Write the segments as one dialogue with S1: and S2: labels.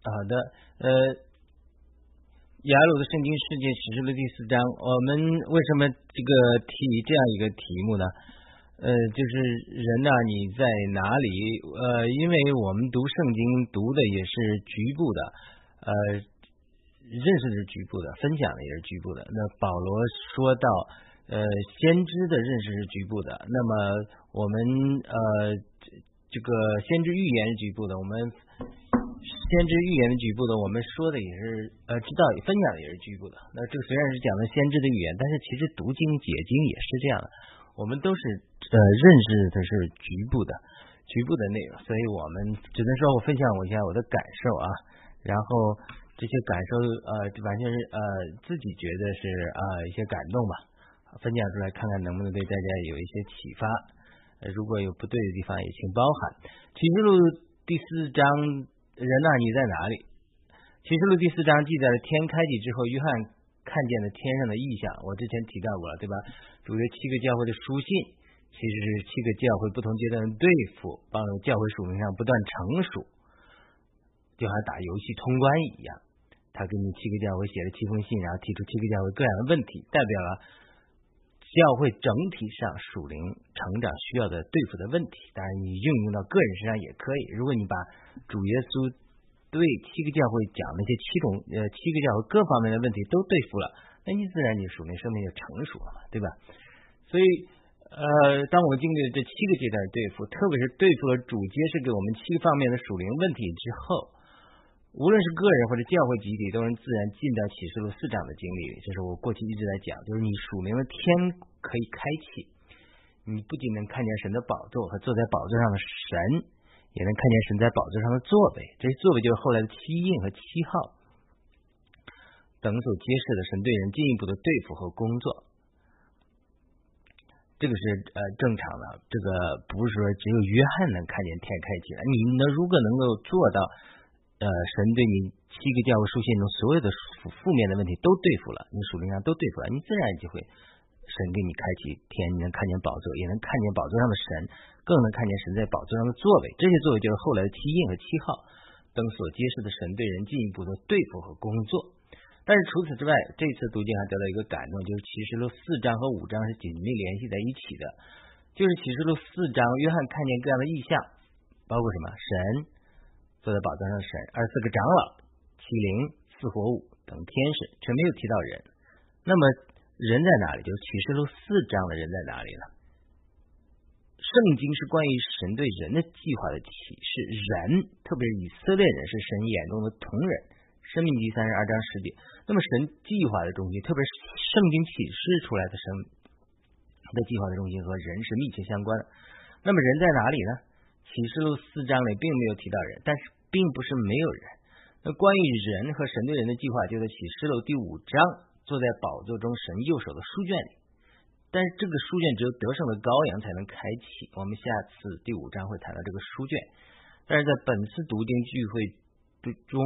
S1: 好的，呃，雅鲁的圣经世界启示录第四章，我们为什么这个提这样一个题目呢？呃，就是人呐，你在哪里？呃，因为我们读圣经读的也是局部的，呃，认识是局部的，分享的也是局部的。那保罗说到，呃，先知的认识是局部的，那么我们呃，这个先知预言是局部的，我们。先知预言的局部的，我们说的也是呃，知道分享的也是局部的。那这个虽然是讲的先知的预言，但是其实读经解经也是这样的。我们都是呃认识的是局部的局部的内容，所以我们只能说我分享我一下我的感受啊，然后这些感受呃完全是呃自己觉得是啊一些感动吧，分享出来看看能不能对大家有一些启发。如果有不对的地方也请包涵。启示录第四章。人呐，你在哪里？启示录第四章记载了天开启之后，约翰看见了天上的异象。我之前提到过了，对吧？主的七个教会的书信，其实是七个教会不同阶段的对付，帮助教会属灵上不断成熟，就好像打游戏通关一样。他给你七个教会写了七封信，然后提出七个教会各样的问题，代表了教会整体上属灵成长需要的对付的问题。当然，你应用到个人身上也可以。如果你把主耶稣对七个教会讲那些七种呃七个教会各方面的问题都对付了，那你自然你属灵生命就成熟了嘛，对吧？所以呃，当我们经历了这七个阶段对付，特别是对付了主揭示给我们七个方面的属灵问题之后，无论是个人或者教会集体，都能自然进到启示录四章的经历。这是我过去一直在讲，就是你署名的天可以开启，你不仅能看见神的宝座和坐在宝座上的神。也能看见神在宝座上的座位，这些座位就是后来的七印和七号等所揭示的神对人进一步的对付和工作。这个是呃正常的，这个不是说只有约翰能看见天开启了。你呢，如果能够做到，呃，神对你七个教会书信中所有的负负面的问题都对付了，你属灵上都对付了，你自然就会。神给你开启天，你能看见宝座，也能看见宝座上的神，更能看见神在宝座上的座位。这些座位就是后来的七印和七号等所揭示的神对人进一步的对付和工作。但是除此之外，这次读经还得到一个感动，就是启示录四章和五章是紧密联系在一起的。就是启示录四章，约翰看见各样的意象，包括什么？神坐在宝座上的神，二十四个长老、麒麟、四活物等天使，却没有提到人。那么。人在哪里？就是启示录四章的人在哪里了？圣经是关于神对人的计划的启示，人特别是以色列人是神眼中的同人。生命记三十二章十节。那么神计划的中心，特别是圣经启示出来的神的计划的中心和人是密切相关的。那么人在哪里呢？启示录四章里并没有提到人，但是并不是没有人。那关于人和神对人的计划，就在启示录第五章。坐在宝座中神右手的书卷里，但是这个书卷只有得胜的羔羊才能开启。我们下次第五章会谈到这个书卷，但是在本次读经聚会中，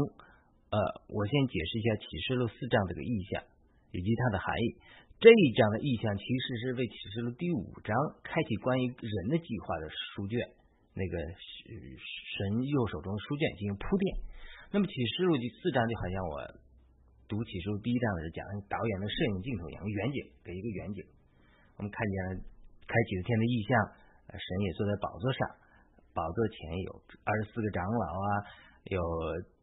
S1: 呃，我先解释一下启示录四章这个意象以及它的含义。这一章的意象其实是为启示录第五章开启关于人的计划的书卷，那个神右手中的书卷进行铺垫。那么启示录第四章就好像我。读启示录第一章的时候讲导演的摄影镜头一样，远景给一个远景，我们看见了开启的天的意象，神也坐在宝座上，宝座前有二十四个长老啊，有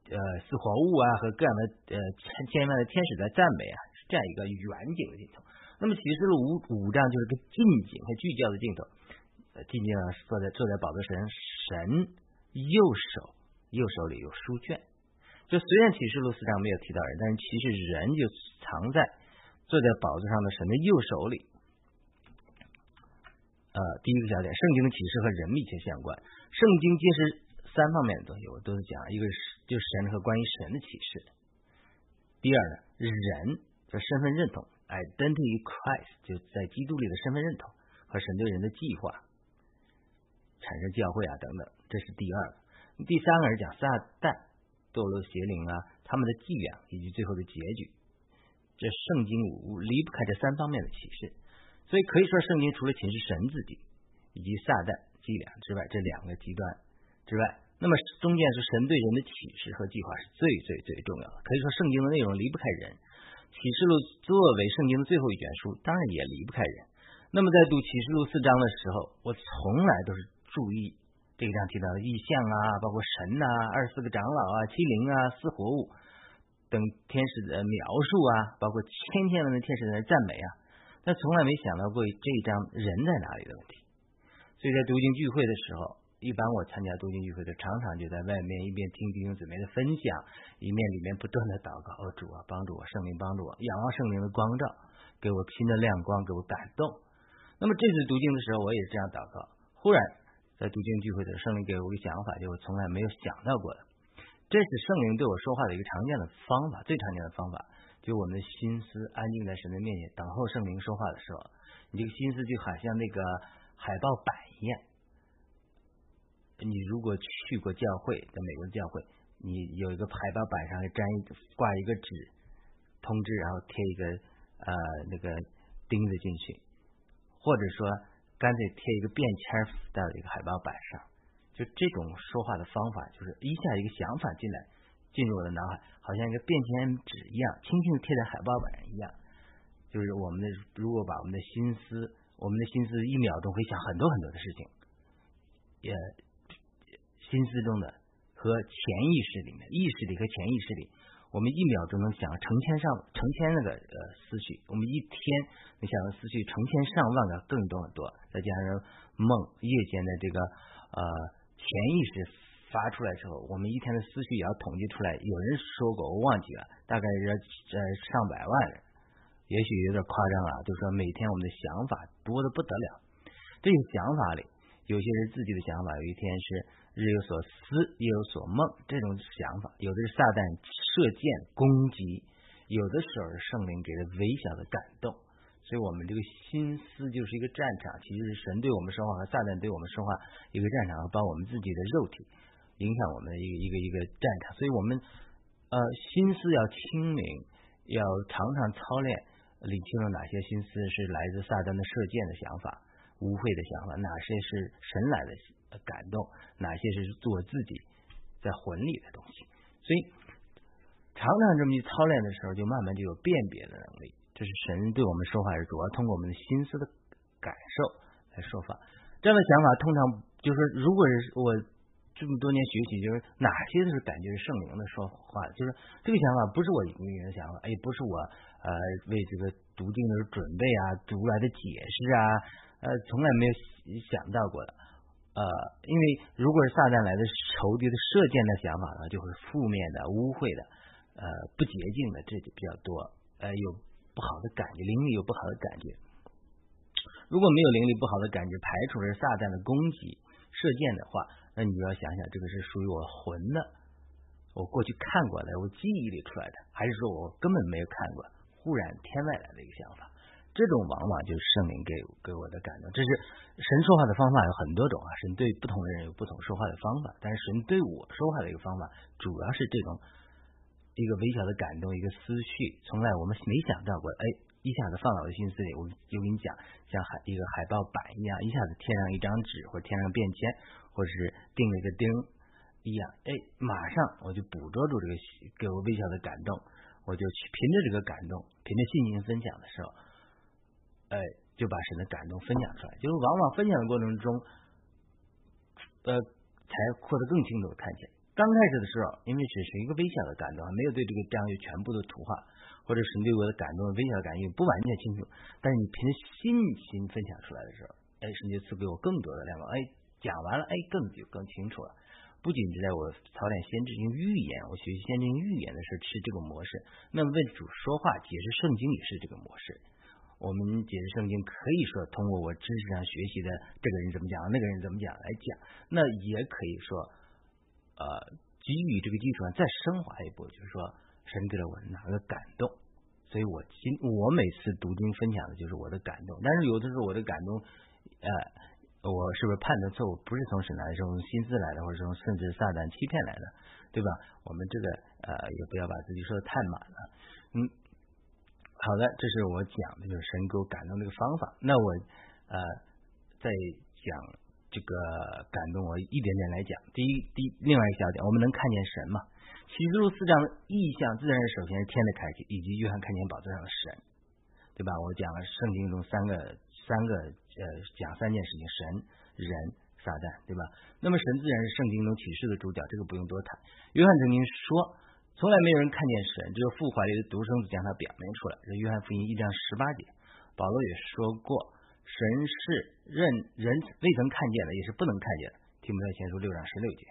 S1: 呃四活物啊和各样的呃千千万的天使在赞美啊，是这样一个远景的镜头。那么启示录五五章就是个近景和聚焦的镜头，近景坐在坐在宝座神神右手右手里有书卷。就虽然启示录四章没有提到人，但是其实人就藏在坐在宝座上的神的右手里。呃，第一个小点，圣经的启示和人密切相关。圣经揭示三方面的东西，我都是讲，一个是就是神和关于神的启示。第二呢，人的身份认同，identity Christ，就在基督里的身份认同和神对人的计划，产生教会啊等等，这是第二个。第三个是讲撒旦。堕落邪灵啊，他们的伎俩以及最后的结局，这圣经无离不开这三方面的启示，所以可以说圣经除了启示神自己以及撒旦伎俩之外，这两个极端之外，那么中间是神对人的启示和计划是最最最重要的。可以说，圣经的内容离不开人。启示录作为圣经的最后一卷书，当然也离不开人。那么在读启示录四章的时候，我从来都是注意这个章提到的意象啊，包括神呐、二十四个长老啊、七灵啊、四活物等天使的描述啊，包括千千万万的天使的赞美啊，但从来没想到过这一章人在哪里的问题。所以在读经聚会的时候。一般我参加读经聚会的，常常就在外面一边听弟兄姊妹的分享，一面里面不断的祷告，哦主啊帮助我，圣灵帮助我，仰望圣灵的光照，给我新的亮光，给我感动。那么这次读经的时候，我也是这样祷告。忽然在读经聚会的时候圣灵给我一个想法，就我从来没有想到过的，这是圣灵对我说话的一个常见的方法，最常见的方法，就我们的心思安静在神的面前等候圣灵说话的时候，你这个心思就好像那个海报板一样。你如果去过教会，在美国的教会，你有一个海报板上粘一个挂一个纸通知，然后贴一个呃那个钉子进去，或者说干脆贴一个便签到一个海报板上，就这种说话的方法，就是一下一个想法进来，进入我的脑海，好像一个便签纸一样，轻轻的贴在海报板上一样。就是我们的如果把我们的心思，我们的心思一秒钟会想很多很多的事情，也。心思中的和潜意识里面，意识里和潜意识里，我们一秒钟能想成千上成千那个呃思绪，我们一天能想的思绪成千上万个更多很多，再加上梦夜间的这个呃潜意识发出来之后，我们一天的思绪也要统计出来。有人说过，我忘记了，大概是呃上百万人，也许有点夸张啊，就是说每天我们的想法多的不得了，这些想法里。有些是自己的想法，有一天是日有所思，夜有所梦，这种想法，有的是撒旦射箭攻击，有的时候是圣灵给人微小的感动，所以我们这个心思就是一个战场，其实是神对我们说话和撒旦对我们说话一个战场，把我们自己的肉体影响我们的一个一个一个战场，所以我们呃心思要清明，要常常操练，理清了哪些心思是来自撒旦的射箭的想法。污秽的想法，哪些是神来的感动，哪些是做自己在魂里的东西。所以常常这么去操练的时候，就慢慢就有辨别的能力。这是神对我们说话是主要通过我们的心思的感受来说话。这样的想法通常就是，如果是我这么多年学习，就是哪些是感觉是圣灵的说话，就是这个想法不是我一个人的想法，也不是我呃为这个读经的准备啊读来的解释啊。呃，从来没有想到过的，呃，因为如果是撒旦来的仇敌的射箭的想法呢，就会负面的、污秽的、呃不洁净的，这就比较多，呃，有不好的感觉，灵里有不好的感觉。如果没有灵里不好的感觉，排除了撒旦的攻击、射箭的话，那你就要想想，这个是属于我魂的，我过去看过的，我记忆里出来的，还是说我根本没有看过，忽然天外来的一个想法。这种往往就是圣灵给给我的感动。这是神说话的方法有很多种啊，神对不同的人有不同说话的方法。但是神对我说话的一个方法，主要是这种一个微小的感动，一个思绪，从来我们没想到过。哎，一下子放到我的心思里，我就跟你讲，像海一个海报板一样，一下子贴上一张纸，或者贴上便签，或者是钉了一个钉一样。哎，马上我就捕捉住这个给我微小的感动，我就去凭着这个感动，凭着信心分享的时候。哎，就把神的感动分享出来，就是往往分享的过程中，呃，才获得更清楚的看见。刚开始的时候，因为只是一个微小的感动，没有对这个章鱼全部的图画，或者神对我的感动微小的感应不完全清楚。但是你凭信心分享出来的时候，哎，神就赐给我更多的亮光。哎，讲完了，哎，更就更清楚了。不仅是在我操练先知性预言，我学习先知性预言的时候是这个模式，那么为主说话解释圣经也是这个模式。我们解释圣经可以说通过我知识上学习的这个人怎么讲，那个人怎么讲来讲，那也可以说，呃，基于这个基础上再升华一步，就是说神给了我哪个感动，所以我今我每次读经分享的就是我的感动，但是有的时候我的感动，呃，我是不是判断错误？不是从神来的，是从心思来的，或者从甚至撒旦欺骗来的，对吧？我们这个呃，也不要把自己说的太满了，嗯。好的，这是我讲的就是神给我感动这个方法。那我呃，在讲这个感动我一点点来讲。第一，第另外一小点，我们能看见神吗？启示录四章的意象，自然是首先是天的开启，以及约翰看见宝座上的神，对吧？我讲了圣经中三个三个呃讲三件事情：神、人、撒旦，对吧？那么神自然是圣经中启示的主角，这个不用多谈。约翰曾经说，从来没有人看见神，只有父怀里的独生子将他表明出来。这约翰福音一章十八节，保罗也说过。神是任人未曾看见的，也是不能看见的。提摩太前书六章十六节，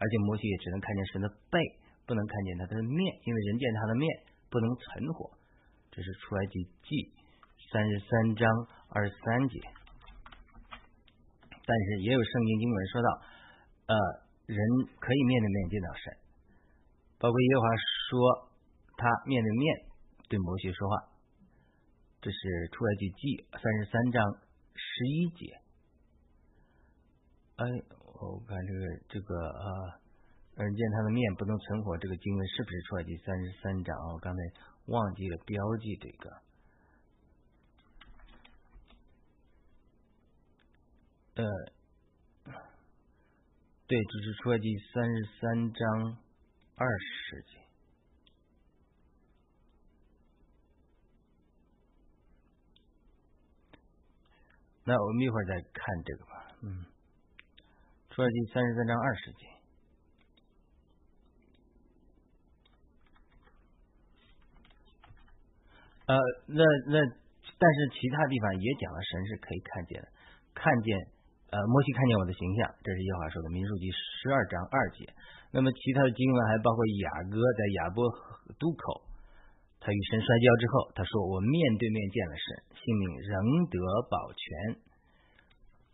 S1: 而且摩西也只能看见神的背，不能看见他的面，因为人见他的面不能存活。这是出埃及记三十三章二十三节。但是也有圣经经文说到，呃，人可以面对面见到神，包括耶和华说他面对面对摩西说话。这是出埃及记三十三章十一节。哎，我看这个这个啊，人见他的面不能存活，这个经文是不是出埃及三十三章？我刚才忘记了标记这个。呃，对，这是出埃及三十三章二十节。那我们一会儿再看这个吧。嗯，出来第三十三章二十节。呃，那那但是其他地方也讲了，神是可以看见的，看见呃，摩西看见我的形象，这是耶和华说的，民数记十二章二节。那么其他的经文还包括雅各在亚伯渡口。他与神摔跤之后，他说：“我面对面见了神，性命仍得保全。”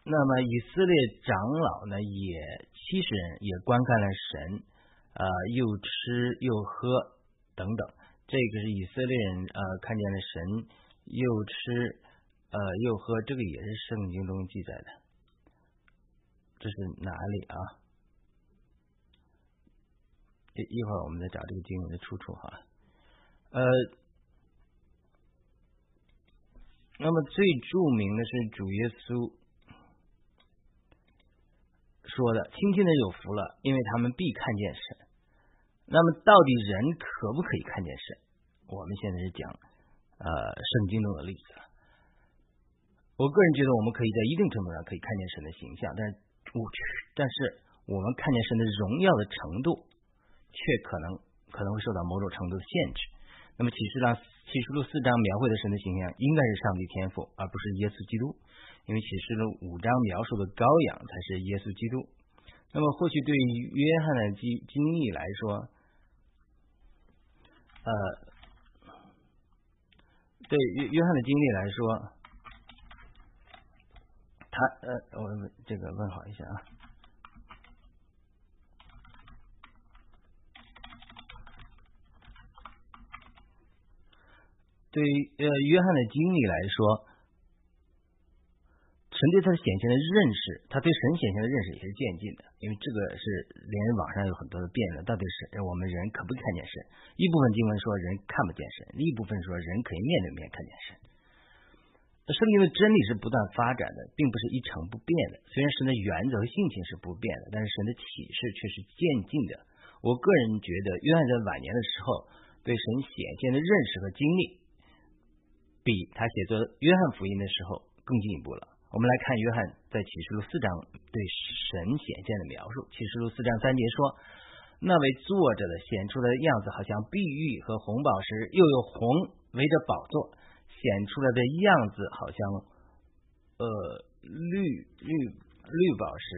S1: 那么以色列长老呢，也七十人也观看了神，呃，又吃又喝等等。这个是以色列人呃看见了神，又吃呃又喝，这个也是圣经中记载的。这是哪里啊？一一会儿我们再找这个经文的出处哈。呃，那么最著名的是主耶稣说的：“亲近的有福了，因为他们必看见神。”那么，到底人可不可以看见神？我们现在是讲呃圣经中的例子。我个人觉得，我们可以在一定程度上可以看见神的形象，但是我但是我们看见神的荣耀的程度，却可能可能会受到某种程度的限制。那么启示录启示录四章描绘的神的形象应该是上帝天赋，而不是耶稣基督，因为启示录五章描述的羔羊才是耶稣基督。那么或许对于约翰的经经历来说，呃，对约约翰的经历来说，他呃，我这个问好一下啊。对于呃约翰的经历来说，神对他的显现的认识，他对神显现的认识也是渐进的，因为这个是连网上有很多的辩论，到底是我们人可不可以看见神？一部分经文说人看不见神，另一部分说人可以面对面看见神。那圣经的真理是不断发展的，并不是一成不变的。虽然神的原则和性情是不变的，但是神的启示却是渐进的。我个人觉得，约翰在晚年的时候对神显现的认识和经历。比他写作《约翰福音》的时候更进一步了。我们来看约翰在启示录四章对神显现的描述。启示录四章三节说：“那位坐着的显出来的样子，好像碧玉和红宝石，又有红围着宝座，显出来的样子好像呃绿绿绿宝石，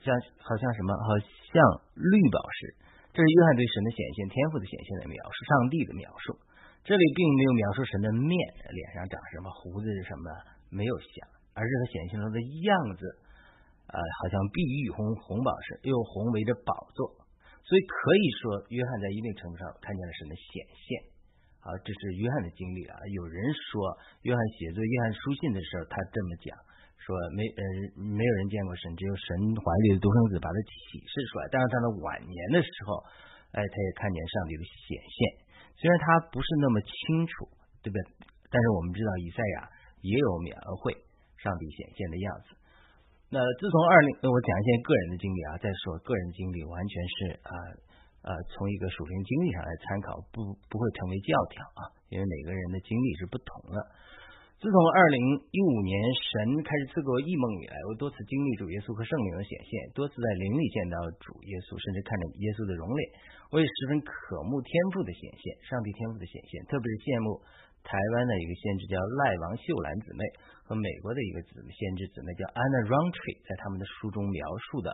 S1: 像好像什么？好像绿宝石。这是约翰对神的显现、天赋的显现的描述，上帝的描述。”这里并没有描述神的面，脸上长什么胡子是什么，没有像，而是他显现出的样子，呃，好像碧玉红红宝石，又红围着宝座，所以可以说，约翰在一定程度上看见了神的显现。好，这是约翰的经历啊。有人说，约翰写作约翰书信的时候，他这么讲，说没呃没有人见过神，只有神怀里的独生子把他启示出来。但是他的晚年的时候，哎，他也看见上帝的显现。虽然他不是那么清楚，对不对？但是我们知道以赛亚也有描绘上帝显现的样子。那自从二零，我讲一些个人的经历啊，再说个人经历完全是啊呃从一个属灵经历上来参考，不不会成为教条啊，因为每个人的经历是不同的。自从二零一五年神开始赐给我异梦以来，我多次经历主耶稣和圣灵的显现，多次在灵里见到主耶稣，甚至看着耶稣的容脸，我也十分渴慕天赋的显现，上帝天赋的显现，特别是羡慕。台湾的一个先知叫赖王秀兰姊妹，和美国的一个姊先知姊妹叫 Anna Rountree，在他们的书中描述的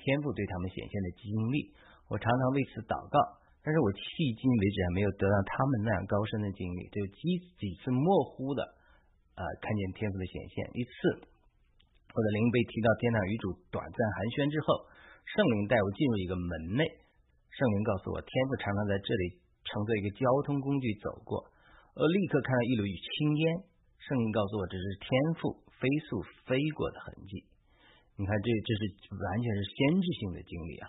S1: 天赋对他们显现的经历，我常常为此祷告，但是我迄今为止还没有得到他们那样高深的经历，就几几次模糊的呃看见天赋的显现。一次，我的灵被提到天堂与主短暂寒暄之后，圣灵带我进入一个门内，圣灵告诉我，天赋常常在这里乘坐一个交通工具走过。我立刻看到一缕青烟，圣灵告诉我这是天赋飞速飞过的痕迹。你看，这这是完全是先知性的经历啊，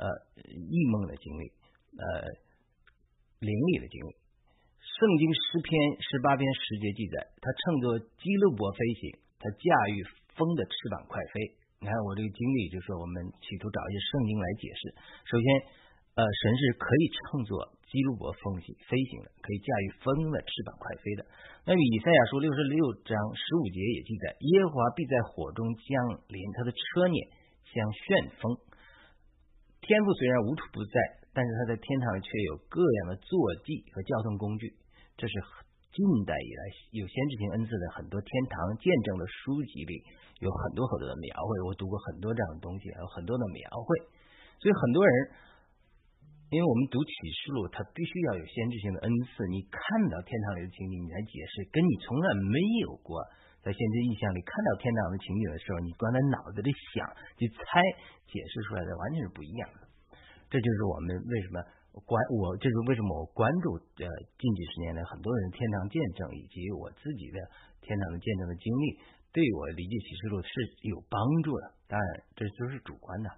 S1: 呃，异梦的经历，呃，灵里的经历。圣经诗篇十八篇十节记载，他乘坐基路伯飞行，他驾驭风的翅膀快飞。你看我这个经历，就是说我们企图找一些圣经来解释。首先。呃，神是可以乘坐基路伯风行飞行的，可以驾驭风的翅膀快飞的。那么以赛亚书六十六章十五节也记载，耶和华必在火中降临，他的车辇像旋风。天赋虽然无处不在，但是他在天堂却有各样的坐骑和交通工具。这是近代以来有先知性恩赐的很多天堂见证的书籍里有很多很多的描绘。我读过很多这样的东西，有很多的描绘。所以很多人。因为我们读启示录，它必须要有先知性的恩赐。你看到天堂里的情景，你来解释，跟你从来没有过在先知意象里看到天堂的情景的时候，你光在脑子里想去猜解释出来的，完全是不一样的。这就是我们为什么关我，这是为什么我关注呃近几十年来很多人天堂见证，以及我自己的天堂的见证的经历，对我理解启示录是有帮助的。当然，这都是主观的。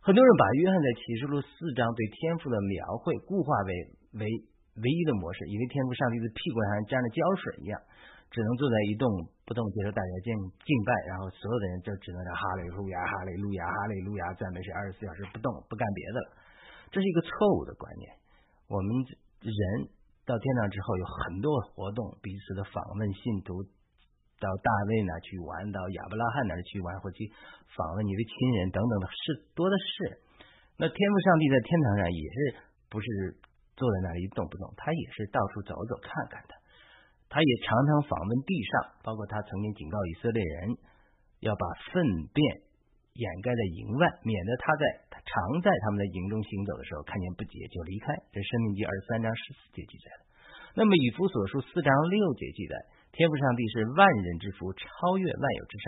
S1: 很多人把约翰在启示录四章对天赋的描绘固化为为唯一的模式，以为天赋上帝的屁股上沾了胶水一样，只能坐在一动不动接受大家敬敬拜，然后所有的人就只能在哈利路亚哈利路亚哈利路亚赞美神二十四小时不动不干别的了。这是一个错误的观念。我们人到天堂之后有很多活动，彼此的访问信徒。到大卫那去玩，到亚伯拉罕那去玩，或去访问你的亲人等等的事多的是。那天父上帝在天堂上也是不是坐在那里一动不动，他也是到处走走看看的。他也常常访问地上，包括他曾经警告以色列人要把粪便掩盖在营外，免得他在他常在他们的营中行走的时候看见不洁就离开。这《生命记》二十三章十四节记载的。那么以弗所书四章六节记载。天赋上帝是万人之福，超越万有之上，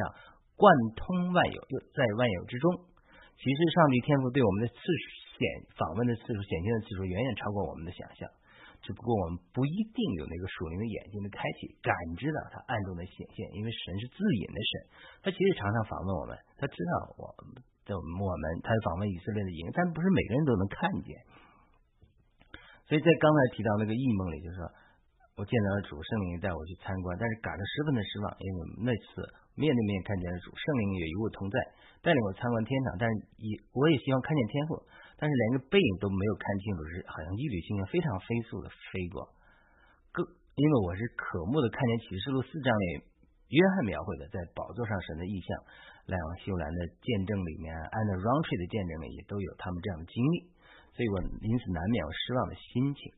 S1: 贯通万有，又在万有之中。其实，上帝天赋对我们的次显访问的次数、显现的次数，远远超过我们的想象。只不过，我们不一定有那个属灵的眼睛的开启，感知到他暗中的显现。因为神是自隐的神，他其实常常访问我们，他知道我的我们，他访问以色列的营，但不是每个人都能看见。所以在刚才提到那个异梦里，就是说。我见到了主圣灵带我去参观，但是感到十分的失望，因为那次面对面看见了主圣灵也与我同在，带领我参观天堂。但是也我也希望看见天赋，但是连个背影都没有看清楚，是好像一缕青烟非常飞速的飞过。更因为我是渴慕的看见启示录四章里约翰描绘的在宝座上神的意象，赖王修兰的见证里面，安德 Rountree 的见证里也都有他们这样的经历，所以我因此难免有失望的心情。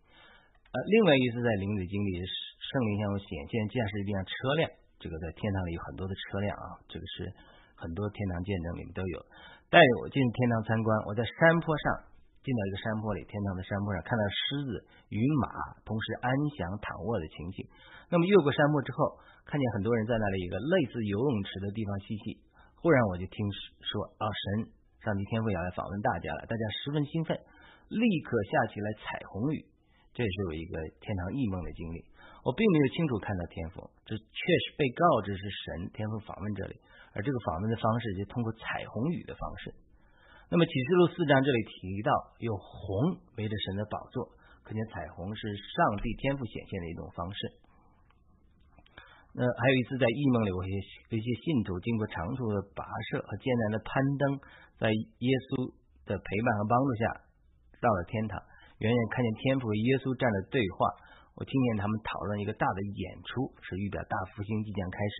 S1: 呃，另外一次在灵里经历，圣灵向我显现驾驶一辆车辆，这个在天堂里有很多的车辆啊，这个是很多天堂见证里面都有。带我进天堂参观，我在山坡上进到一个山坡里，天堂的山坡上看到狮子与马同时安详躺卧的情景。那么越过山坡之后，看见很多人在那里一个类似游泳池的地方嬉戏。忽然我就听说，啊，神上帝天父要来访问大家了，大家十分兴奋，立刻下起来彩虹雨。这也是我一个天堂异梦的经历，我并没有清楚看到天赋，这确实被告知是神天赋访问这里，而这个访问的方式就通过彩虹雨的方式。那么启示录四章这里提到有红围着神的宝座，可见彩虹是上帝天赋显现的一种方式。那还有一次在异梦里，我一些一些信徒经过长途的跋涉和艰难的攀登，在耶稣的陪伴和帮助下到了天堂，远远看见天父和耶稣站的对话。我听见他们讨论一个大的演出，是预表大复兴即将开始，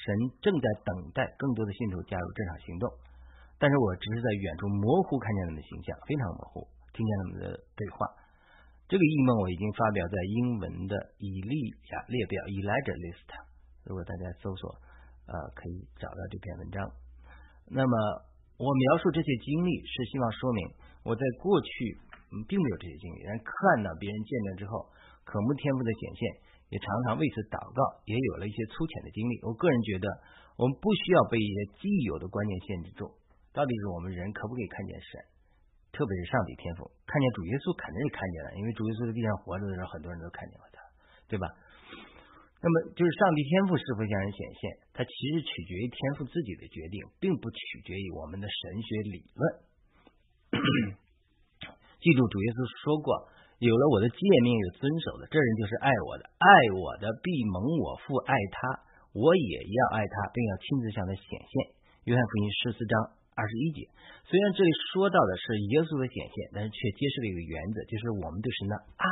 S1: 神正在等待更多的信徒加入这场行动。但是我只是在远处模糊看见他们的形象，非常模糊，听见他们的对话。这个异梦我已经发表在英文的以利亚列表 （Elijah List）。如果大家搜索，呃，可以找到这篇文章。那么我描述这些经历，是希望说明我在过去并没有这些经历，但看到别人见证之后。渴慕天赋的显现，也常常为此祷告，也有了一些粗浅的经历。我个人觉得，我们不需要被一些既有的观念限制住。到底是我们人可不可以看见神？特别是上帝天赋，看见主耶稣肯定是看见了，因为主耶稣在地上活着的时候，很多人都看见了他，对吧？那么，就是上帝天赋是否向人显现，它其实取决于天赋自己的决定，并不取决于我们的神学理论。记住，主耶稣说过。有了我的诫命有遵守的，这人就是爱我的，爱我的必蒙我父爱他，我也要爱他，并要亲自向他显现。约翰福音十四章二十一节。虽然这里说到的是耶稣的显现，但是却揭示了一个原则，就是我们对神的爱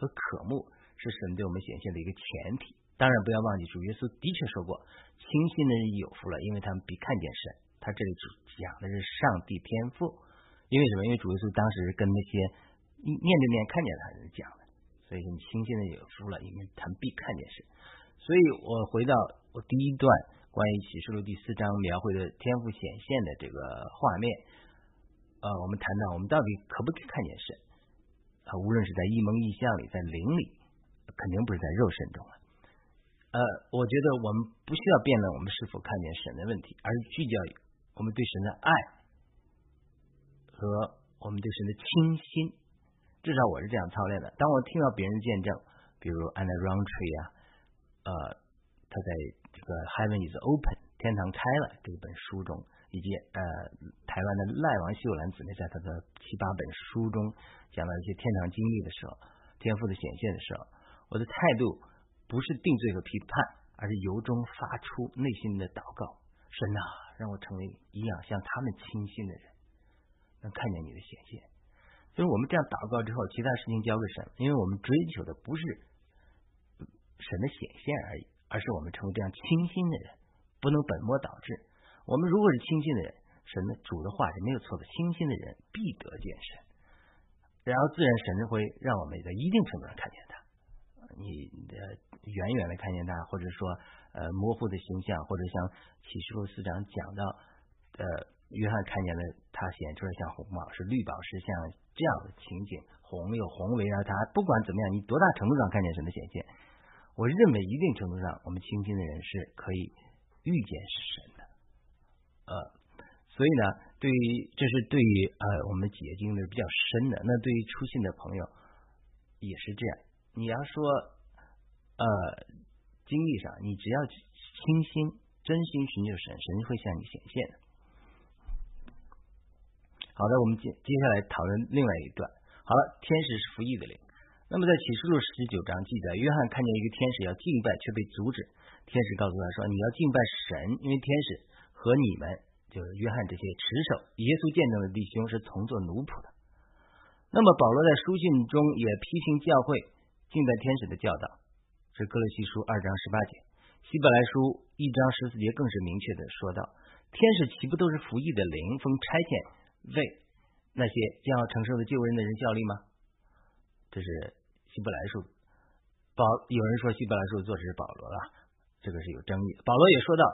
S1: 和渴慕是神对我们显现的一个前提。当然，不要忘记主耶稣的确说过，清心的人有福了，因为他们必看见神。他这里只讲的是上帝天赋，因为什么？因为主耶稣当时跟那些。面对面看见他是讲的，所以说你清心的有福了，因为他们必看见神。所以我回到我第一段关于启示录第四章描绘的天赋显现的这个画面，呃，我们谈到我们到底可不可以看见神？啊，无论是在一蒙异象里，在灵里，肯定不是在肉身中了。呃，我觉得我们不需要辩论我们是否看见神的问题，而是聚焦于我们对神的爱和我们对神的清心。至少我是这样操练的。当我听到别人见证，比如 Anna Runtry 啊，呃，他在这个 Heaven is Open 天堂开了这本书中，以及呃台湾的赖王秀兰姊妹在他的七八本书中讲到一些天堂经历的时候，天赋的显现的时候，我的态度不是定罪和批判，而是由衷发出内心的祷告：神啊，让我成为一样像他们清新的人，能看见你的显现。就是我们这样祷告之后，其他事情交给神，因为我们追求的不是神的显现而已，而是我们成为这样清新的人，不能本末倒置。我们如果是清新的人，神的主的话是没有错的，清新的人必得见神，然后自然神会让我们在一定程度上看见他。你的远远的看见他，或者说呃模糊的形象，或者像启示录四章讲到呃。约翰看见了，他显出来像红宝石、绿宝石，像这样的情景，红又红围绕他。不管怎么样，你多大程度上看见神的显现，我认为一定程度上，我们清心的人是可以遇见神的。呃，所以呢，对于这是对于呃我们解经的比较深的。那对于出信的朋友也是这样。你要说呃经历上，你只要清心、真心寻求神，神会向你显现的。好的，我们接接下来讨论另外一段。好了，天使是服役的灵。那么在启示录十九章记载，约翰看见一个天使要敬拜，却被阻止。天使告诉他说：“你要敬拜神，因为天使和你们，就是约翰这些持守耶稣见证的弟兄是同作奴仆的。”那么保罗在书信中也批评教会敬拜天使的教导，是哥罗西书二章十八节，希伯来书一章十四节更是明确的说道：“天使岂不都是服役的灵，奉差遣？”为那些将要承受的救人的人效力吗？这是希伯来书。保有人说希伯来书作者是保罗了，这个是有争议。保罗也说到，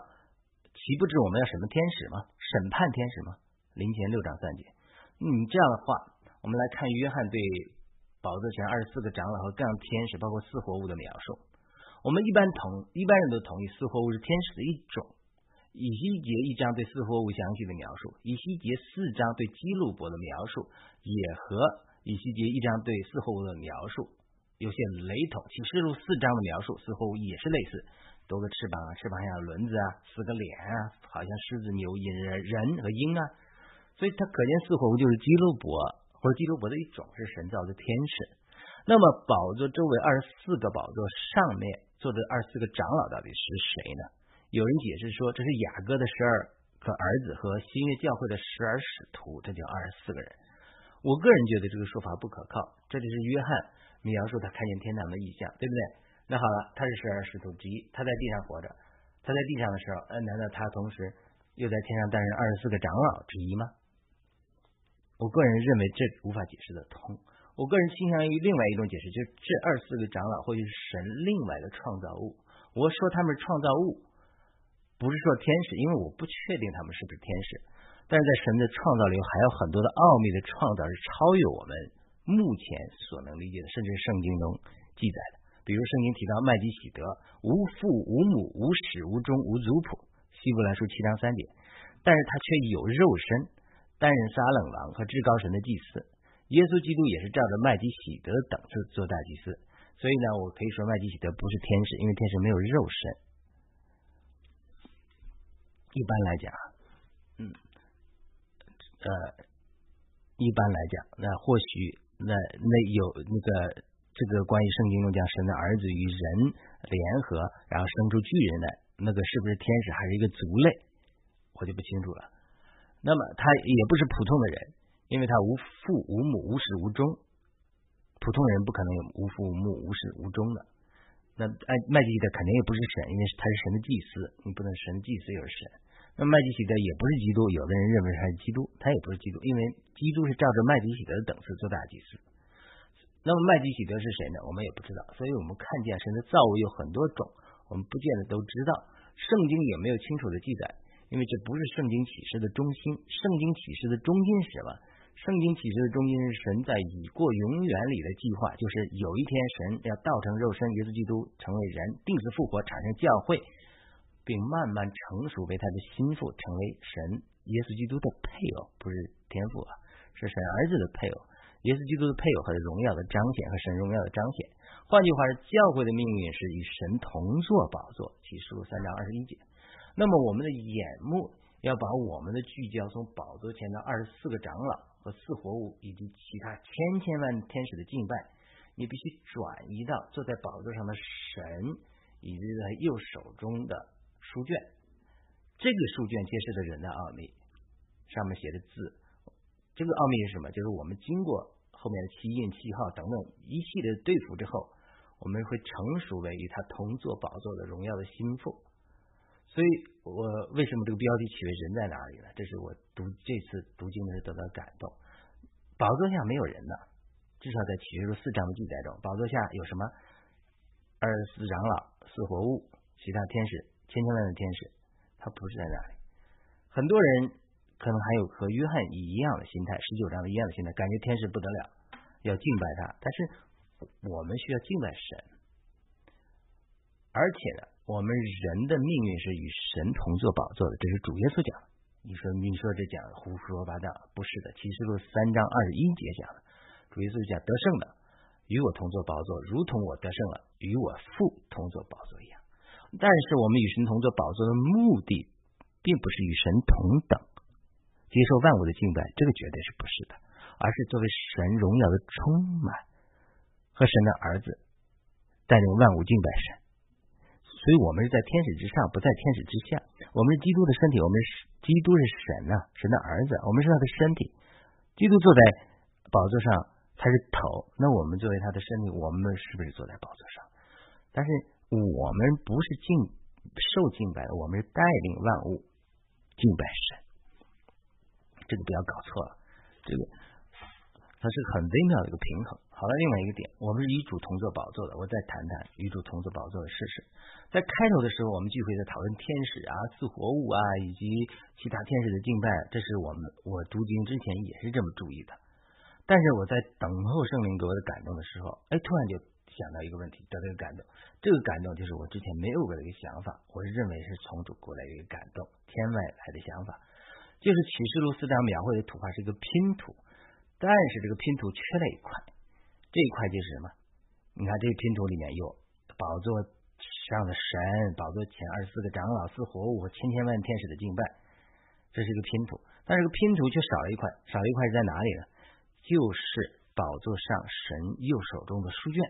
S1: 岂不知我们要审判天使吗？审判天使吗？林前六章三节。嗯，这样的话，我们来看约翰对宝座前二十四个长老和各样天使，包括四活物的描述。我们一般同一般人都同意四活物是天使的一种。以西结一章对四活物详细的描述，以西结四章对基路伯的描述也和以西结一章对四活物的描述有些雷同。启示录四章的描述四活物也是类似，多个翅膀啊，翅膀像轮子啊，四个脸啊，好像狮子、牛、鹰、人和鹰啊，所以它可见四活物就是基路伯或者基路伯的一种，是神造的天使。那么宝座周围二十四个宝座上面坐着二十四个长老到底是谁呢？有人解释说，这是雅各的十二个儿子和新约教会的十二使徒，这叫二十四个人。我个人觉得这个说法不可靠，这只是约翰描述他看见天堂的意象，对不对？那好了，他是十二使徒之一，他在地上活着，他在地上的时候，呃，难道他同时又在天上担任二十四个长老之一吗？我个人认为这无法解释得通。我个人倾向于另外一种解释，就是这二十四个长老或许是神另外的创造物。我说他们是创造物，不是说天使，因为我不确定他们是不是天使。但是在神的创造里，还有很多的奥秘的创造是超越我们目前所能理解的，甚至圣经中记载的。比如圣经提到麦基喜德无父无母无始无终无族谱，希伯来书七章三节，但是他却有肉身，担任撒冷王和至高神的祭司。耶稣基督也是照着麦基喜德等次做大祭司，所以呢，我可以说麦基喜德不是天使，因为天使没有肉身。一般来讲，嗯。呃，一般来讲，那或许那那有那个这个关于圣经中讲神的儿子与人联合，然后生出巨人来，那个是不是天使还是一个族类，我就不清楚了。那么他也不是普通的人，因为他无父无母无始无终，普通人不可能有无父无母无始无终的。那麦麦基的肯定也不是神，因为他是神的祭司，你不能神祭司又是神。那麦基喜德也不是基督，有的人认为他是基督，他也不是基督，因为基督是照着麦基喜德的等次做大祭司。那么麦基喜德是谁呢？我们也不知道。所以我们看见神的造物有很多种，我们不见得都知道。圣经也没有清楚的记载，因为这不是圣经启示的中心。圣经启示的中心是什么？圣经启示的中心是神在已过永远里的计划，就是有一天神要道成肉身，耶稣基督成为人，定死复活，产生教会。并慢慢成熟为他的心腹，成为神耶稣基督的配偶，不是天父啊，是神儿子的配偶。耶稣基督的配偶和荣耀的彰显，和神荣耀的彰显。换句话是，教会的命运是与神同坐宝座。启示录三章二十一节。那么，我们的眼目要把我们的聚焦从宝座前的二十四个长老和四活物以及其他千千万天使的敬拜，你必须转移到坐在宝座上的神以及他右手中的。书卷，这个书卷揭示的人的奥秘，上面写的字，这个奥秘是什么？就是我们经过后面的七印、七号等等一系列对付之后，我们会成熟为与他同坐宝座的荣耀的心腹。所以，我为什么这个标题起为“人在哪里”呢？这是我读这次读经的时候得到感动。宝座下没有人呢，至少在启示录四章的记载中，宝座下有什么？二十四长老、四活物、其他天使。千千万万的天使，他不是在那里。很多人可能还有和约翰一样的心态，十九章的一样的心态，感觉天使不得了，要敬拜他。但是我们需要敬拜神，而且呢，我们人的命运是与神同坐宝座的，这是主耶稣讲的。你说你说这讲胡说八道？不是的，启示录三章二十一节讲的，主耶稣讲得胜的与我同坐宝座，如同我得胜了，与我父同坐宝座一样。但是我们与神同坐宝座的目的，并不是与神同等，接受万物的敬拜，这个绝对是不是的，而是作为神荣耀的充满和神的儿子，带领万物敬拜神。所以，我们是在天使之上，不在天使之下。我们是基督的身体，我们是基督是神呐，神的儿子，我们是他的身体。基督坐在宝座上，他是头，那我们作为他的身体，我们是不是坐在宝座上？但是。我们不是敬受敬拜的，我们是带领万物敬拜神。这个不要搞错了，这个它是很微妙的一个平衡。好了，另外一个点，我们是与主同坐宝座的。我再谈谈与主同坐宝座的事实。在开头的时候，我们聚会在讨论天使啊、四活物啊以及其他天使的敬拜，这是我们我读经之前也是这么注意的。但是我在等候圣灵给我的感动的时候，哎，突然就。想到一个问题，得到一个感动，这个感动就是我之前没有过的一个想法，我是认为是从主过来的一个感动，天外来的想法，就是启示录四章描绘的图画是一个拼图，但是这个拼图缺了一块，这一块就是什么？你看这个拼图里面有宝座上的神，宝座前二十四个长老、四活物和千千万天使的敬拜，这是一个拼图，但是这个拼图却少了一块，少了一块是在哪里呢？就是宝座上神右手中的书卷。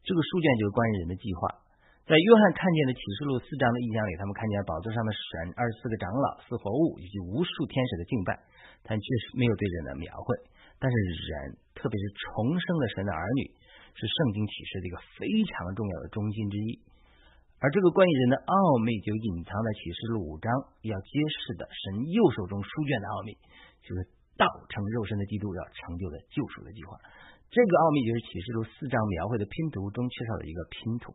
S1: 这个书卷就是关于人的计划，在约翰看见的启示录四章的意象里，他们看见宝座上的神、二十四个长老、四活物以及无数天使的敬拜，但确实没有对人的描绘。但是人，特别是重生的神的儿女，是圣经启示的一个非常重要的中心之一。而这个关于人的奥秘，就隐藏在启示录五章要揭示的神右手中书卷的奥秘，就是道成肉身的基督要成就的救赎的计划。这个奥秘就是启示录四章描绘的拼图中缺少的一个拼图。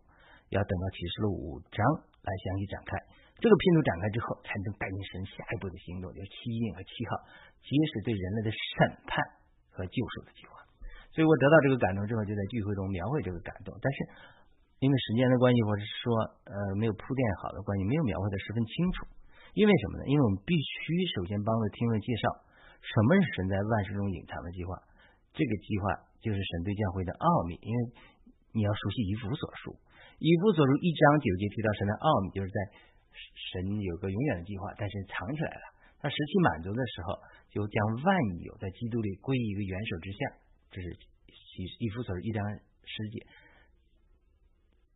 S1: 要等到启示录五章来详细展开，这个拼图展开之后，才能带领神下一步的行动，就是七印和七号，揭示对人类的审判和救赎的计划。所以我得到这个感动之后，就在聚会中描绘这个感动。但是因为时间的关系，或者是说呃没有铺垫好的关系，没有描绘的十分清楚。因为什么呢？因为我们必须首先帮助听众介绍什么是神在万事中隐藏的计划。这个计划就是神对教会的奥秘。因为你要熟悉以弗所书。以弗所书一章九节提到神的奥秘，就是在神有个永远的计划，但是藏起来了。他时期满足的时候，就将万有在基督里归于一个元首之下。这是以以弗所一章十节。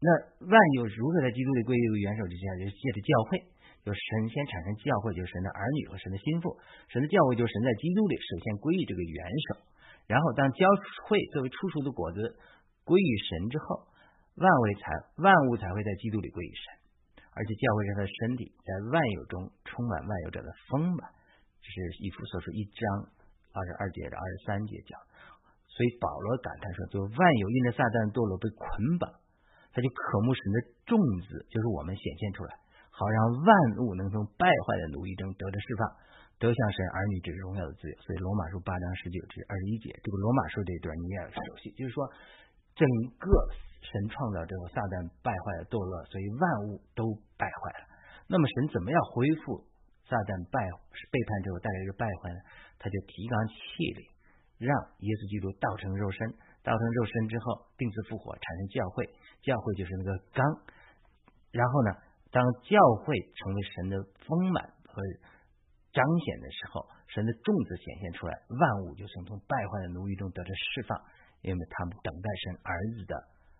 S1: 那万有如何在基督里归于一个元首之下？就是借着教会，就神先产生教会，就是神的儿女和神的心腹。神的教会就是神在基督里首先归于这个元首，然后当教会作为出熟的果子归于神之后。万物才万物才会在基督里归于神，而且教会是他的身体，在万有中充满万有者的丰满。这是以弗所说一章二十二节的二十三节讲。所以保罗感叹说：“就万有因着撒旦堕落被捆绑，他就渴慕神的种子，就是我们显现出来，好让万物能从败坏的奴役中得着释放，得向神儿女之荣耀的自由。”所以罗马书八章十九至二十一节，这个罗马书这段你也熟悉，就是说整个。神创造之后撒旦败坏的堕落，所以万物都败坏了。那么神怎么样恢复撒旦败背叛之后带来一个败坏呢？他就提纲挈领，让耶稣基督道成肉身，道成肉身之后定死复活，产生教会。教会就是那个纲。然后呢，当教会成为神的丰满和彰显的时候，神的种子显现出来，万物就从从败坏的奴役中得着释放，因为他们等待神儿子的。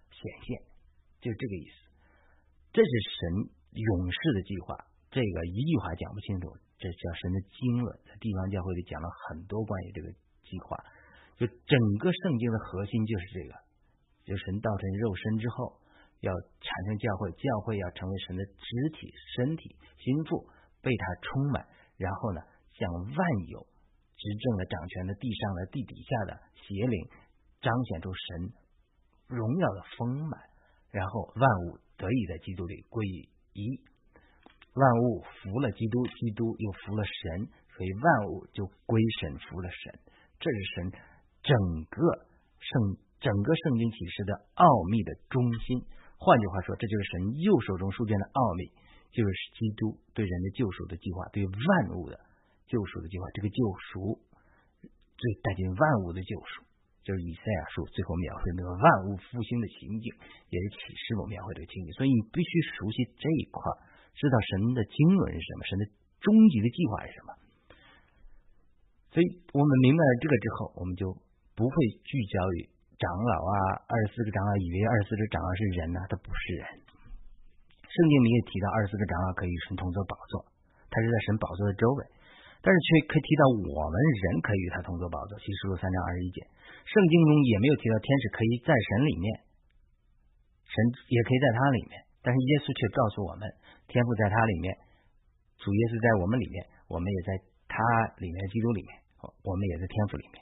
S1: 显现就是这个意思，这是神勇士的计划。这个一句话讲不清楚，这叫神的经纶。在地方教会里讲了很多关于这个计划，就整个圣经的核心就是这个：，就神道成肉身之后，要产生教会，教会要成为神的肢体、身体、心腹，被他充满，然后呢，向万有执政的、掌权的、地上的、地底下的邪灵，彰显出神。荣耀的丰满，然后万物得以在基督里归于一，万物服了基督，基督又服了神，所以万物就归神服了神。这是神整个圣整个圣经启示的奥秘的中心。换句话说，这就是神右手中书卷的奥秘，就是基督对人的救赎的计划，对万物的救赎的计划。这个救赎，最带进万物的救赎。就是以赛亚书最后描绘那个万物复兴的情景，也是启示录描绘这个情景。所以你必须熟悉这一块，知道神的经纶是什么，神的终极的计划是什么。所以我们明白了这个之后，我们就不会聚焦于长老啊，二十四个长老以为二十四个长老是人呢，他不是人。圣经里也提到二十四个长老可以与神同坐宝座，他是在神宝座的周围，但是却可以提到我们人可以与他同坐宝座。启示录三章二十一节。圣经中也没有提到天使可以在神里面，神也可以在他里面，但是耶稣却告诉我们，天赋在他里面，主耶稣在我们里面，我们也在他里面基督里面，我们也在天赋里面，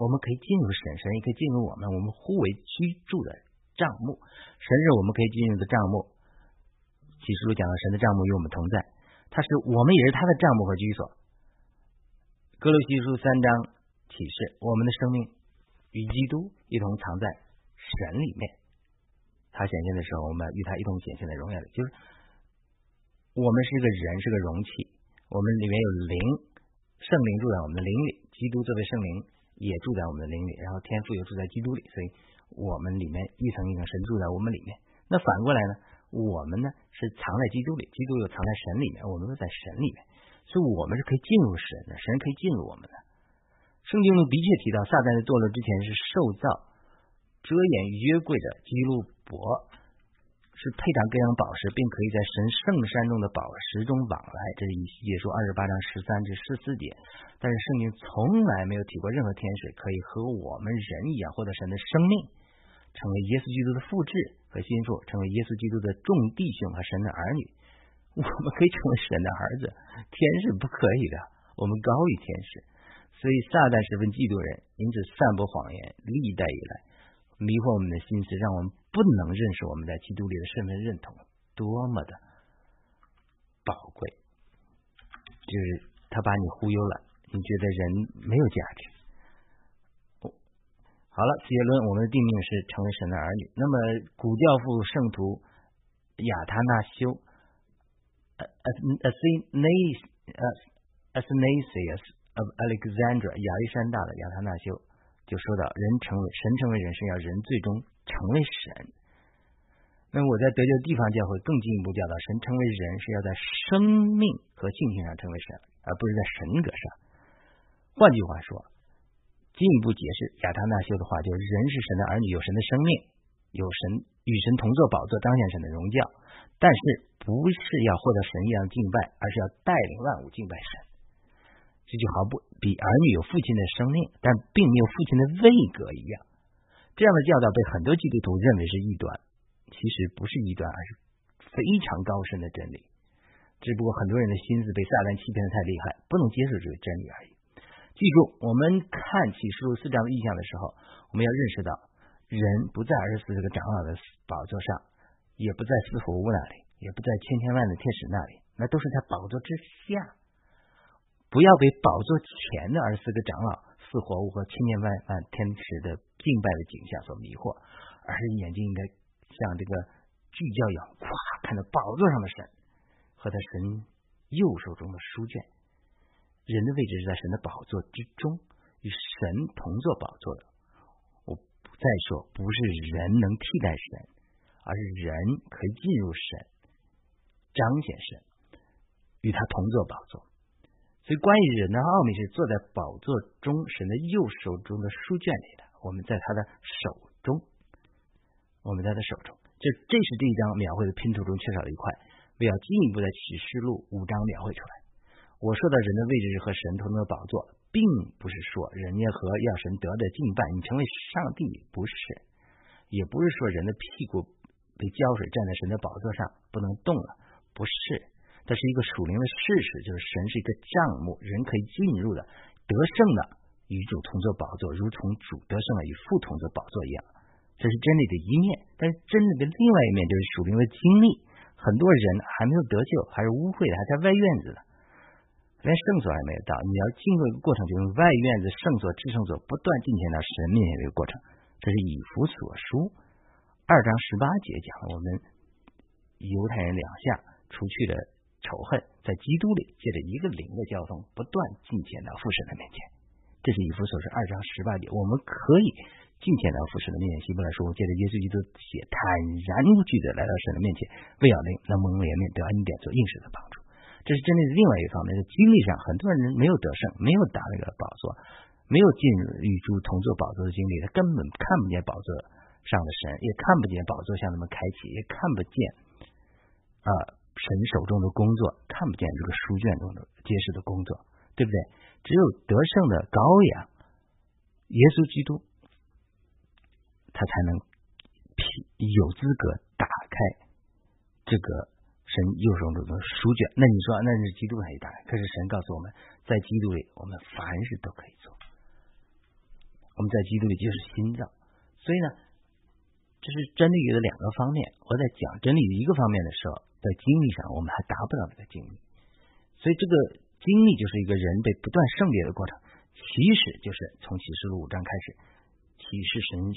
S1: 我们可以进入神，神也可以进入我们，我们互为居住的帐幕，神是我们可以进入的帐幕。启示录讲到神的帐幕与我们同在，他是我们也是他的帐幕和居所。哥罗西书三章启示我们的生命。与基督一同藏在神里面，他显现的时候，我们与他一同显现在荣耀里。就是我们是一个人，是个容器，我们里面有灵，圣灵住在我们的灵里，基督这位圣灵也住在我们的灵里，然后天父又住在基督里，所以我们里面一层一层神住在我们里面。那反过来呢，我们呢是藏在基督里，基督又藏在神里面，我们都在神里面，所以我们是可以进入神的，神可以进入我们的。圣经中的确提到，撒旦在堕落之前是受造、遮掩约柜的基路伯，是配搭各样宝石，并可以在神圣山中的宝石中往来。这是以西结书二十八章十三至十四节。但是圣经从来没有提过任何天使可以和我们人一样获得神的生命，成为耶稣基督的复制和心腹，成为耶稣基督的众弟兄和神的儿女。我们可以成为神的儿子，天使不可以的，我们高于天使。所以撒旦十分嫉妒人，因此散播谎言，历代以来迷惑我们的心思，让我们不能认识我们在基督里的身份认同，多么的宝贵！就是他把你忽悠了，你觉得人没有价值。好了，结论，我们的定命是成为神的儿女。那么古教父圣徒亚他那修，Athanasius。of Alexandra 亚历山大的亚他那修就说到，人成为神成为人是要人最终成为神。那我在德州地方教会更进一步教导，神成为人是要在生命和性情上成为神，而不是在神格上。换句话说，进一步解释亚他那修的话，就是人是神的儿女，有神的生命，有神与神同坐宝座，彰显神的荣耀。但是不是要获得神一样敬拜，而是要带领万物敬拜神。这就好不比儿女有父亲的生命，但并没有父亲的位格一样。这样的教导被很多基督徒认为是异端，其实不是异端，而是非常高深的真理。只不过很多人的心思被撒旦欺骗的太厉害，不能接受这个真理而已。记住，我们看启示录四章的意象的时候，我们要认识到，人不在二十四个长老的宝座上，也不在四活物那里，也不在千千万的天使那里，那都是在宝座之下。不要被宝座前的二十四个长老、四活物和千千万万天使的敬拜的景象所迷惑，而是眼睛应该像这个聚焦一样，咵看到宝座上的神和他神右手中的书卷。人的位置是在神的宝座之中，与神同坐宝座的。我不再说，不是人能替代神，而是人可以进入神，彰显神，与他同坐宝座。所以，关于人的奥秘是坐在宝座中神的右手中的书卷里的。我们在他的手中，我们在他手中。这这是这一章描绘的拼图中缺少的一块，为要进一步的启示录五章描绘出来。我说的人的位置是和神同的宝座，并不是说人家和要神得的敬拜，你成为上帝不是，也不是说人的屁股被浇水站在神的宝座上不能动了，不是。它是一个属灵的事实，就是神是一个账目，人可以进入的，得胜的与主同坐宝座，如同主得胜了与父同坐宝座一样。这是真理的一面，但是真理的另外一面就是属灵的经历。很多人还没有得救，还是污秽的，还在外院子的，连圣所还没有到。你要经过一个过程，就是外院子、圣所、至圣所不断进前到神面前的一个过程。这是以弗所书二章十八节讲了我们犹太人两下除去的。仇恨在基督里借着一个灵的交通，不断进前到父神的面前。这是以弗所是二章十八节，我们可以进前到父神的面前。希伯来说，借着耶稣基督血，坦然无惧的来到神的面前，为要令那蒙怜悯得恩典做应时的帮助。这是针对另外一方面。在经历上，很多人没有得胜，没有打那个宝座，没有进入与主同坐宝座的经历，他根本看不见宝座上的神，也看不见宝座向他们开启，也看不见啊。神手中的工作看不见这个书卷中的揭示的工作，对不对？只有得胜的羔羊耶稣基督，他才能有资格打开这个神右手中的书卷。那你说那是基督还是打开？可是神告诉我们在基督里，我们凡事都可以做。我们在基督里就是心脏，所以呢，这是真理的两个方面。我在讲真理的一个方面的时候。在经历上，我们还达不到那个经历，所以这个经历就是一个人被不断胜利的过程。其实就是从启示录五章开始，启示神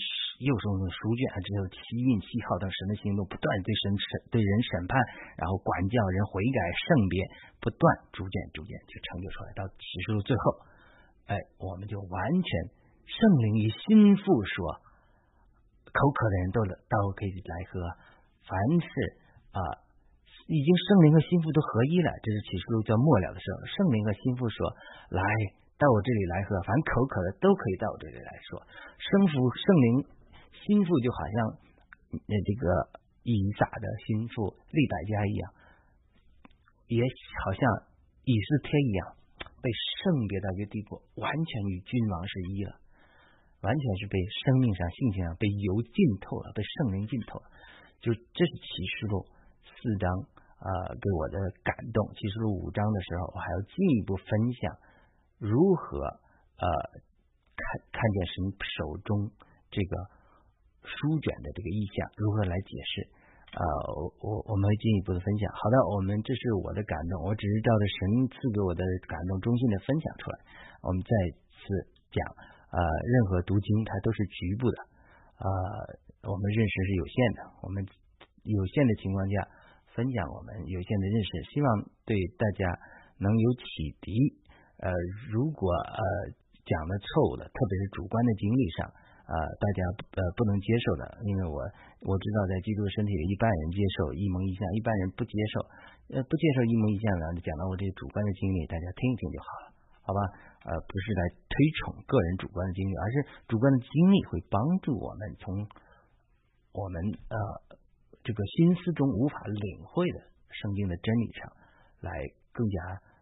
S1: 右手中的书卷，只有七运七号等神的行动，不断对神审对人审判，然后管教人悔改圣别，不断逐渐逐渐就成就出来。到启示录最后，哎，我们就完全圣灵与心腹说，口渴的人都都可以来喝，凡是啊。已经圣灵和心腹都合一了，这是启示录叫末了的时候，圣灵和心腹说：“来到我这里来喝，凡口渴的都可以到我这里来说。”生父、圣灵、心腹就好像那这个以撒的心腹利百家一样，也好像以斯帖一样，被圣别到一个地步，完全与君王是一了，完全是被生命上、性情上被油浸透了，被圣灵浸透了。就这是启示录四章啊，给我的感动。其实五章的时候，我还要进一步分享如何呃看看见神手中这个。书卷的这个意象如何来解释？啊，我我我们会进一步的分享。好的，我们这是我的感动，我只是照着神赐给我的感动中心的分享出来。我们再次讲，啊，任何读经它都是局部的，啊，我们认识是有限的，我们有限的情况下分享我们有限的认识，希望对大家能有启迪。呃，如果呃讲的错误的，特别是主观的经历上。啊，大家呃不能接受的，因为我我知道在基督身体里，一般人接受一蒙一象，一般人不接受，呃不接受一蒙一象的，讲到我这个主观的经历，大家听一听就好了，好吧？呃，不是来推崇个人主观的经历，而是主观的经历会帮助我们从我们呃这个心思中无法领会的圣经的真理上来更加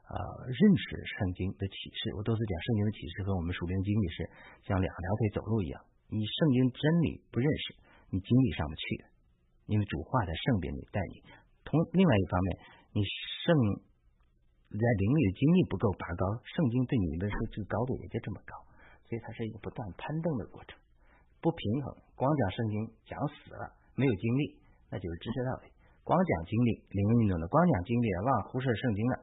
S1: 啊认识圣经的启示。我多次讲圣经的启示和我们属灵经历是像两条腿走路一样。你圣经真理不认识，你经历上不去，因为主话在圣边里带你。同另外一方面，你圣在灵里的经历不够拔高，圣经对你的说这个高度也就这么高，所以它是一个不断攀登的过程，不平衡。光讲圣经讲死了，没有经历，那就是知识道理；光讲经历灵运动的，光讲经历忘忽视圣经了，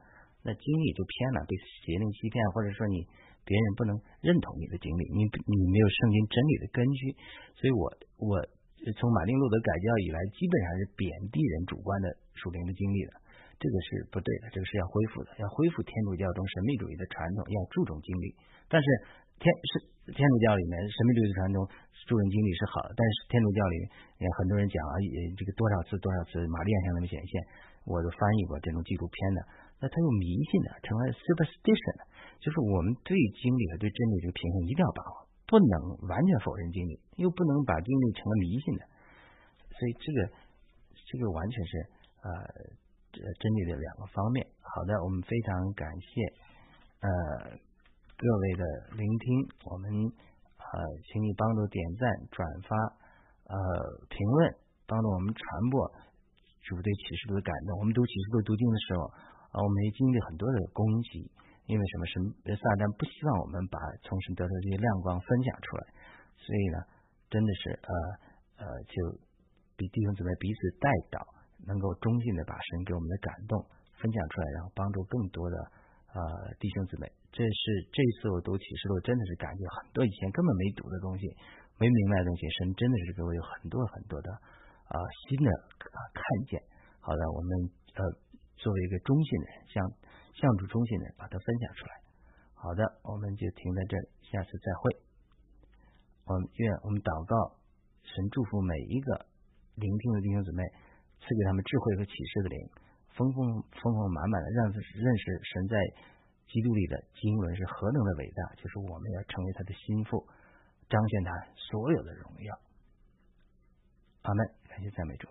S1: 那经历就偏了，被邪灵欺骗，或者说你。别人不能认同你的经历，你你没有圣经真理的根据，所以我我从马丁路德改教以来，基本上是贬低人主观的属灵的经历的，这个是不对的，这个是要恢复的，要恢复天主教中神秘主义的传统，要注重经历。但是天是天主教里面神秘主义传统助人经历是好的，但是天主教里也很多人讲啊，这个多少次多少次玛利亚向他们显现，我都翻译过这种纪录片的，那他又迷信的，成了 superstition。就是我们对经历和对真理这个平衡一定要把握，不能完全否认经历，又不能把经历成了迷信的，所以这个这个完全是呃真理的两个方面。好的，我们非常感谢呃各位的聆听，我们呃请你帮助点赞、转发、呃评论，帮助我们传播主对启示录的感动。我们读启示录读经的时候啊，我们也经历很多的攻击。因为什么？神撒旦不希望我们把从神得到这些亮光分享出来，所以呢，真的是呃呃，就比弟兄姊妹彼此带导，能够忠心的把神给我们的感动分享出来，然后帮助更多的呃弟兄姊妹。这是这次我读启示录，真的是感觉很多以前根本没读的东西，没明白的东西，神真的是给我有很多很多的啊新的啊看见。好的，我们呃作为一个忠心的人，像。向主中心的，把它分享出来。好的，我们就停在这里，下次再会。我们愿我们祷告，神祝福每一个聆听的弟兄姊妹，赐给他们智慧和启示的灵，丰丰丰丰满满的，让认识神在基督里的经纶是何等的伟大。就是我们要成为他的心腹，彰显他所有的荣耀。阿门。感谢赞美主。